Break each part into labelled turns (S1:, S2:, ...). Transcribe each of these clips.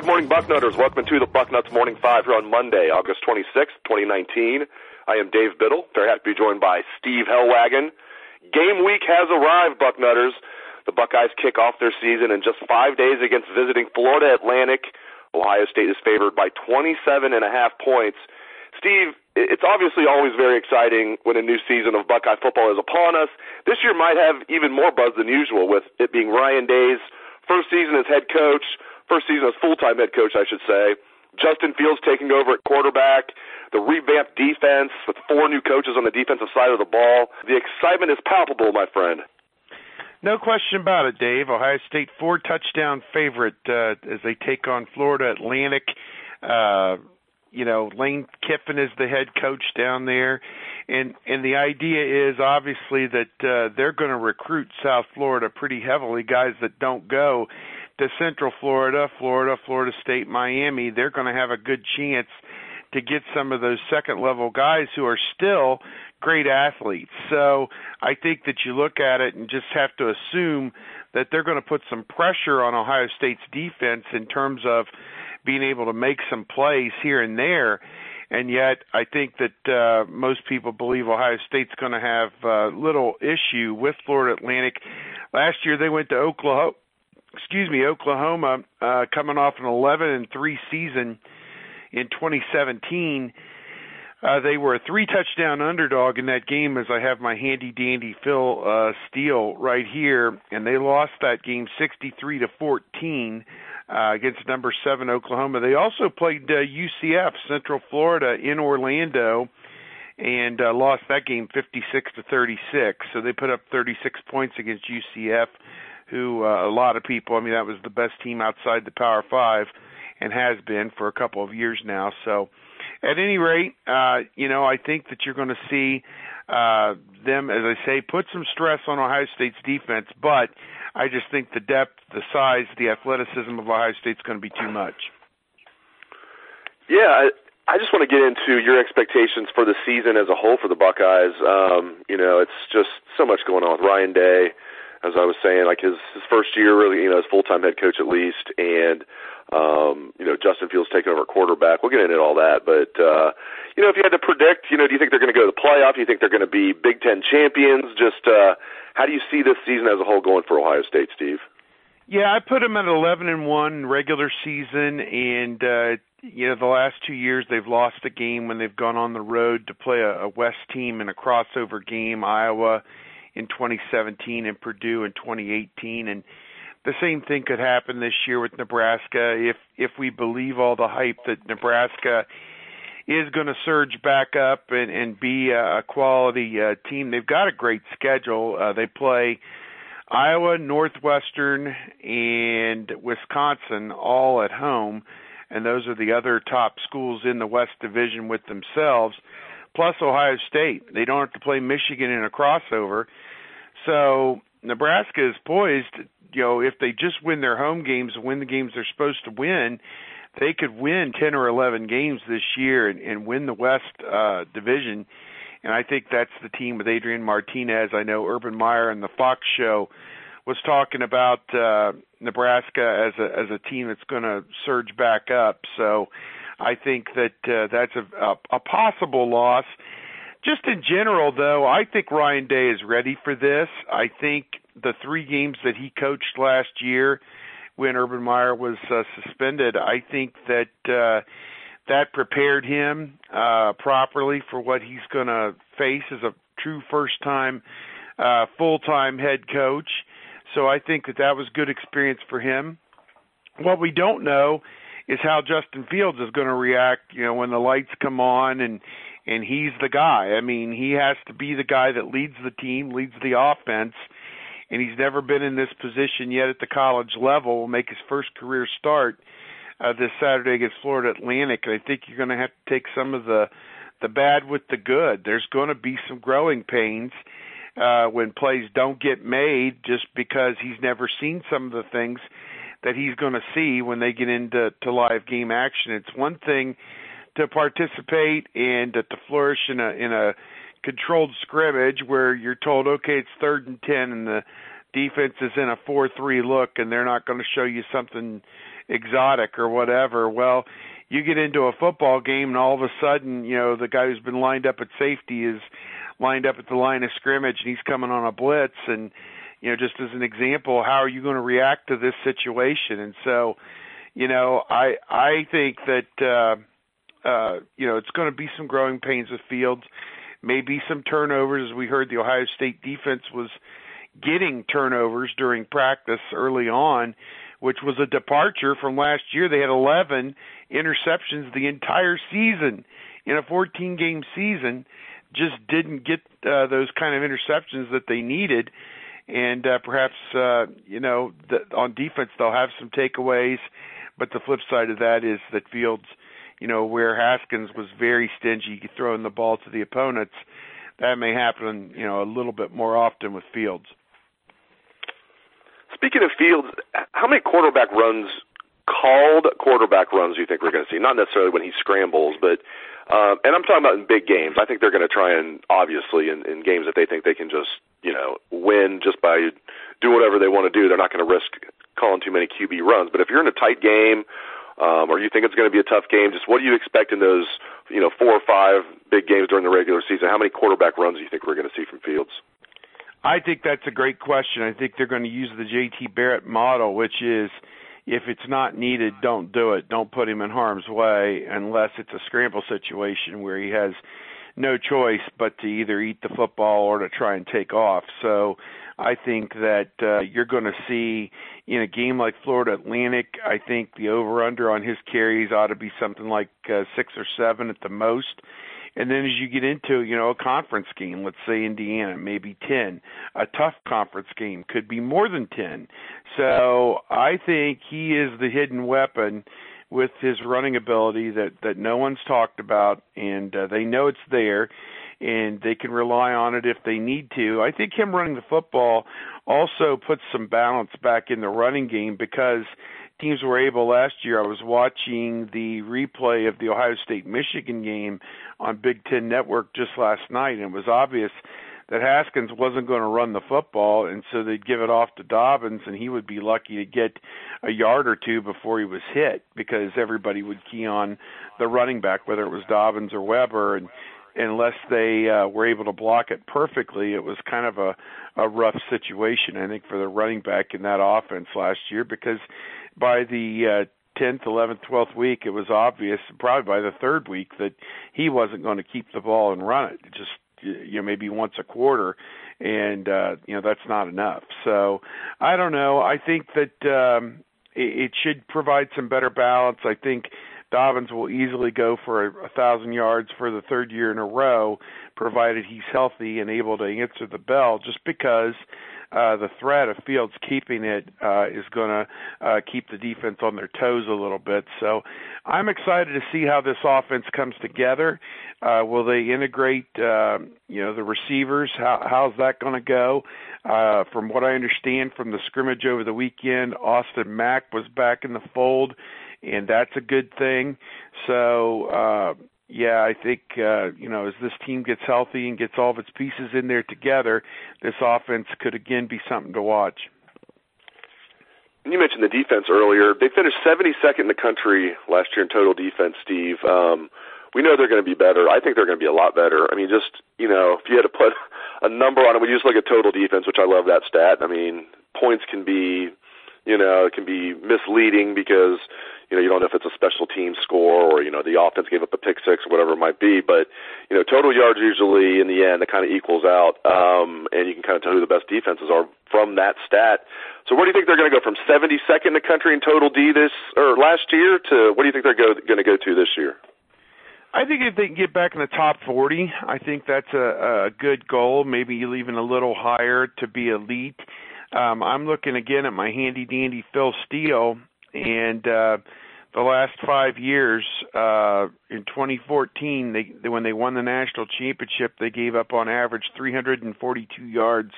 S1: Good morning, Bucknutters. Welcome to the Bucknuts Morning Five here on Monday, August 26th, 2019. I am Dave Biddle. Very happy to be joined by Steve Helwagen. Game week has arrived, Bucknutters. The Buckeyes kick off their season in just five days against visiting Florida Atlantic. Ohio State is favored by 27 and a half points. Steve, it's obviously always very exciting when a new season of Buckeye football is upon us. This year might have even more buzz than usual with it being Ryan Day's first season as head coach first season as full-time head coach, I should say. Justin Fields taking over at quarterback, the revamped defense with four new coaches on the defensive side of the ball. The excitement is palpable, my friend.
S2: No question about it, Dave. Ohio State four touchdown favorite uh, as they take on Florida Atlantic. Uh, you know, Lane Kiffin is the head coach down there, and and the idea is obviously that uh, they're going to recruit South Florida pretty heavily, guys that don't go to Central Florida, Florida, Florida State, Miami, they're going to have a good chance to get some of those second level guys who are still great athletes. So I think that you look at it and just have to assume that they're going to put some pressure on Ohio State's defense in terms of being able to make some plays here and there. And yet, I think that uh, most people believe Ohio State's going to have uh, little issue with Florida Atlantic. Last year, they went to Oklahoma excuse me, Oklahoma uh, coming off an 11 and 3 season in 2017. Uh, they were a three touchdown underdog in that game, as I have my handy dandy Phil uh, Steele right here, and they lost that game 63 to 14 uh, against number seven Oklahoma. They also played uh, UCF Central Florida in Orlando and uh, lost that game 56 to 36. So they put up 36 points against UCF who uh, a lot of people, I mean, that was the best team outside the Power Five and has been for a couple of years now. So, at any rate, uh, you know, I think that you're going to see uh, them, as I say, put some stress on Ohio State's defense, but I just think the depth, the size, the athleticism of Ohio State's going to be too much.
S1: Yeah, I, I just want to get into your expectations for the season as a whole for the Buckeyes. Um, you know, it's just so much going on with Ryan Day as I was saying, like his his first year, really, you know, as full time head coach at least, and um, you know, Justin Fields taking over quarterback. We'll get into all that, but uh, you know, if you had to predict, you know, do you think they're going to go to the playoff? Do you think they're going to be Big Ten champions? Just uh, how do you see this season as a whole going for Ohio State, Steve?
S2: Yeah, I put them at 11 and one regular season, and uh, you know the last two years they've lost a game when they've gone on the road to play a, a West team in a crossover game, Iowa in 2017 and Purdue in 2018 and the same thing could happen this year with Nebraska if if we believe all the hype that Nebraska is going to surge back up and and be a quality uh, team. They've got a great schedule. Uh, they play Iowa, Northwestern, and Wisconsin all at home, and those are the other top schools in the West Division with themselves plus Ohio State. They don't have to play Michigan in a crossover. So Nebraska is poised, you know, if they just win their home games, win the games they're supposed to win, they could win 10 or 11 games this year and, and win the West uh, division. And I think that's the team with Adrian Martinez. I know Urban Meyer and the Fox show was talking about uh, Nebraska as a as a team that's going to surge back up. So I think that uh, that's a, a, a possible loss. Just in general, though, I think Ryan Day is ready for this. I think the three games that he coached last year when Urban Meyer was uh, suspended. I think that uh, that prepared him uh, properly for what he's going to face as a true first-time uh, full-time head coach. So I think that that was good experience for him. What we don't know is how Justin Fields is going to react, you know, when the lights come on and and he's the guy. I mean, he has to be the guy that leads the team, leads the offense, and he's never been in this position yet at the college level. Will make his first career start uh, this Saturday against Florida Atlantic, and I think you're going to have to take some of the the bad with the good. There's going to be some growing pains uh, when plays don't get made just because he's never seen some of the things that he's going to see when they get into to live game action. It's one thing to participate and to flourish in a in a controlled scrimmage where you're told, okay, it's third and ten, and the defense is in a four-three look, and they're not going to show you something exotic or whatever. Well, you get into a football game, and all of a sudden, you know, the guy who's been lined up at safety is lined up at the line of scrimmage, and he's coming on a blitz, and you know, just as an example, how are you going to react to this situation? And so, you know, I I think that uh, uh, you know it's going to be some growing pains with Fields, maybe some turnovers. As we heard, the Ohio State defense was getting turnovers during practice early on, which was a departure from last year. They had 11 interceptions the entire season in a 14 game season. Just didn't get uh, those kind of interceptions that they needed and uh, perhaps uh, you know the, on defense they'll have some takeaways, but the flip side of that is that Fields, you know, where Haskins was very stingy throwing the ball to the opponents, that may happen, you know, a little bit more often with Fields.
S1: Speaking of Fields, how many quarterback runs, called quarterback runs, do you think we're going to see? Not necessarily when he scrambles, but um, and I'm talking about in big games. I think they're going to try and obviously in, in games that they think they can just you know win just by do whatever they want to do. They're not going to risk calling too many QB runs. But if you're in a tight game, um, or you think it's going to be a tough game, just what do you expect in those you know four or five big games during the regular season? How many quarterback runs do you think we're going to see from Fields?
S2: I think that's a great question. I think they're going to use the JT Barrett model, which is if it's not needed, don't do it. Don't put him in harm's way unless it's a scramble situation where he has no choice but to either eat the football or to try and take off. So I think that uh, you're going to see in a game like Florida Atlantic, I think the over under on his carries ought to be something like uh, 6 or 7 at the most. And then as you get into, you know, a conference game, let's say Indiana, maybe 10. A tough conference game could be more than 10. So I think he is the hidden weapon with his running ability that that no one's talked about and uh, they know it's there and they can rely on it if they need to. I think him running the football also puts some balance back in the running game because teams were able last year. I was watching the replay of the Ohio State Michigan game on Big Ten Network just last night, and it was obvious that Haskins wasn't going to run the football, and so they'd give it off to Dobbins, and he would be lucky to get a yard or two before he was hit because everybody would key on the running back, whether it was Dobbins or Weber, and unless they uh, were able to block it perfectly, it was kind of a a rough situation, I think, for the running back in that offense last year because by the uh, 10th, 11th, 12th week, it was obvious, probably by the third week, that he wasn't going to keep the ball and run it. Just you know, maybe once a quarter, and uh, you know that's not enough. So I don't know. I think that um, it, it should provide some better balance. I think Dobbins will easily go for a, a thousand yards for the third year in a row, provided he's healthy and able to answer the bell. Just because uh, the threat of Fields keeping it uh, is going to uh, keep the defense on their toes a little bit. So I'm excited to see how this offense comes together. Uh, will they integrate, uh, you know, the receivers? How, how's that going to go? Uh, from what I understand from the scrimmage over the weekend, Austin Mack was back in the fold, and that's a good thing. So, uh, yeah, I think uh, you know as this team gets healthy and gets all of its pieces in there together, this offense could again be something to watch.
S1: You mentioned the defense earlier. They finished 72nd in the country last year in total defense, Steve. Um, we know they're going to be better. I think they're going to be a lot better. I mean, just you know, if you had to put a number on it, we just look at total defense, which I love that stat. I mean, points can be You know, it can be misleading because you know you don't know if it's a special team score or you know the offense gave up a pick six or whatever it might be. But you know, total yards usually in the end it kind of equals out, um, and you can kind of tell who the best defenses are from that stat. So where do you think they're going to go from 72nd in the country in total D this or last year to what do you think they're go, going to go to this year?
S2: I think if they can get back in the top 40, I think that's a, a good goal. Maybe even a little higher to be elite. Um, I'm looking again at my handy dandy Phil Steele, and uh, the last five years, uh, in 2014, they when they won the national championship, they gave up on average 342 yards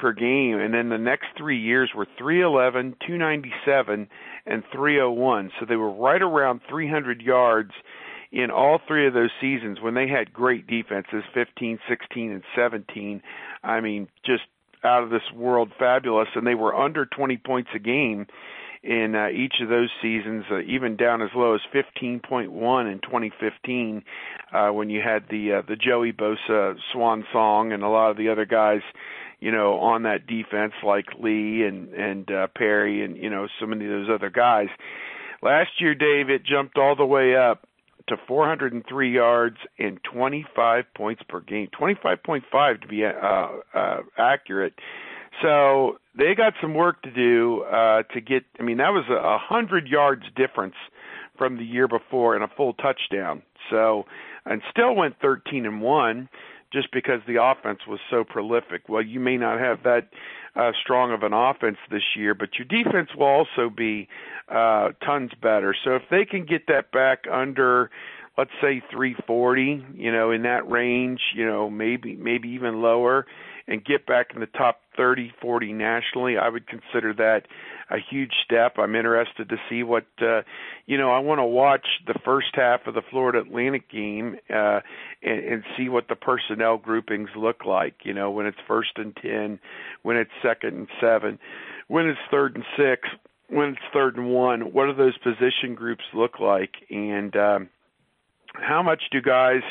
S2: per game, and then the next three years were 311, 297, and 301. So they were right around 300 yards in all three of those seasons when they had great defenses 15 16 and 17 i mean just out of this world fabulous and they were under 20 points a game in uh, each of those seasons uh, even down as low as 15.1 in 2015 uh, when you had the uh, the Joey Bosa swan song and a lot of the other guys you know on that defense like Lee and and uh, Perry and you know so many of those other guys. Last year Dave it jumped all the way up to 403 yards and 25 points per game. 25.5 to be uh, uh, accurate. So they got some work to do uh, to get. I mean, that was a, hundred yards difference from the year before and a full touchdown. So and still went 13 and one just because the offense was so prolific. Well, you may not have that uh, strong of an offense this year, but your defense will also be uh, tons better. So if they can get that back under, let's say 340, you know, in that range, you know, maybe maybe even lower, and get back in the top 30, 40 nationally, I would consider that a huge step. I'm interested to see what, uh, you know, I want to watch the first half of the Florida Atlantic game uh, and, and see what the personnel groupings look like. You know, when it's first and ten, when it's second and seven, when it's third and six, when it's third and one. What do those position groups look like, and um, how much do guys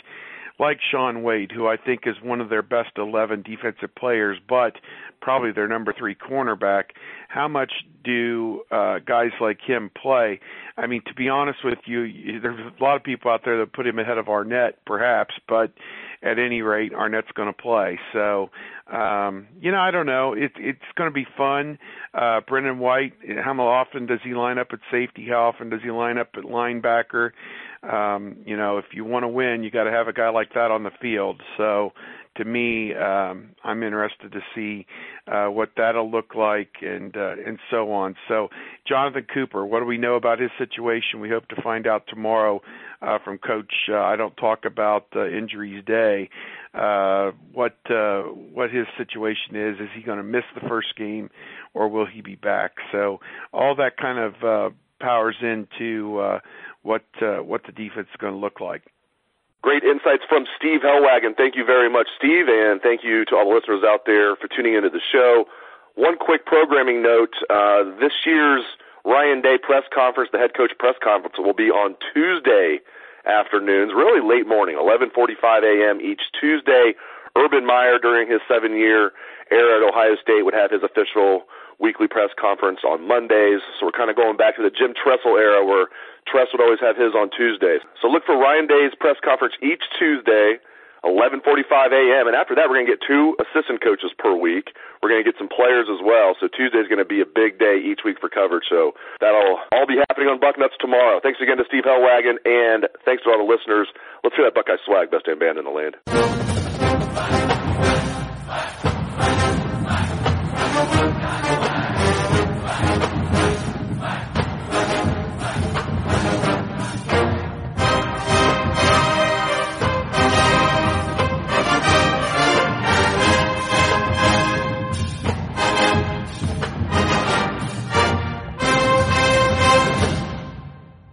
S2: like Shaun Wade, who I think is one of their best 11 defensive players, but probably their number three cornerback. How much do uh, guys like him play? I mean, to be honest with you, there's a lot of people out there that put him ahead of Arnette, perhaps, but at any rate, Arnette's going to play. So, um, you know, I don't know. It, it's going to be fun. Uh, Brendon White, how often does he line up at safety? How often does he line up at linebacker? Um, you know, if you want to win, you got to have a guy like that on the field. So, to me, um, I'm interested to see uh, what that'll look like, and uh, and so on. So, Jonathan Cooper, what do we know about his situation? We hope to find out tomorrow uh, from Coach. Uh, I don't talk about uh, injuries day. Uh, what uh, what his situation is? Is he going to miss the first game, or will he be back? So, all that kind of uh, powers into uh, what uh, what the defense is going to look like.
S1: Great insights from Steve Helwagen. Thank you very much, Steve, and thank you to all the listeners out there for tuning into the show. One quick programming note: uh, this year's Ryan Day press conference, the head coach press conference, will be on Tuesday afternoons, really late morning, 11:45 a.m. each Tuesday. Urban Meyer, during his seven-year era at Ohio State, would have his official weekly press conference on Mondays. So we're kind of going back to the Jim Tressel era where Tress would always have his on Tuesdays. So look for Ryan Day's press conference each Tuesday. 11:45 a.m. and after that we're going to get two assistant coaches per week. We're going to get some players as well. So Tuesday is going to be a big day each week for coverage. So that'll all be happening on Bucknuts tomorrow. Thanks again to Steve Helwagen and thanks to all the listeners. Let's hear that Buckeye swag, best damn band in the land. Fire, fire, fire,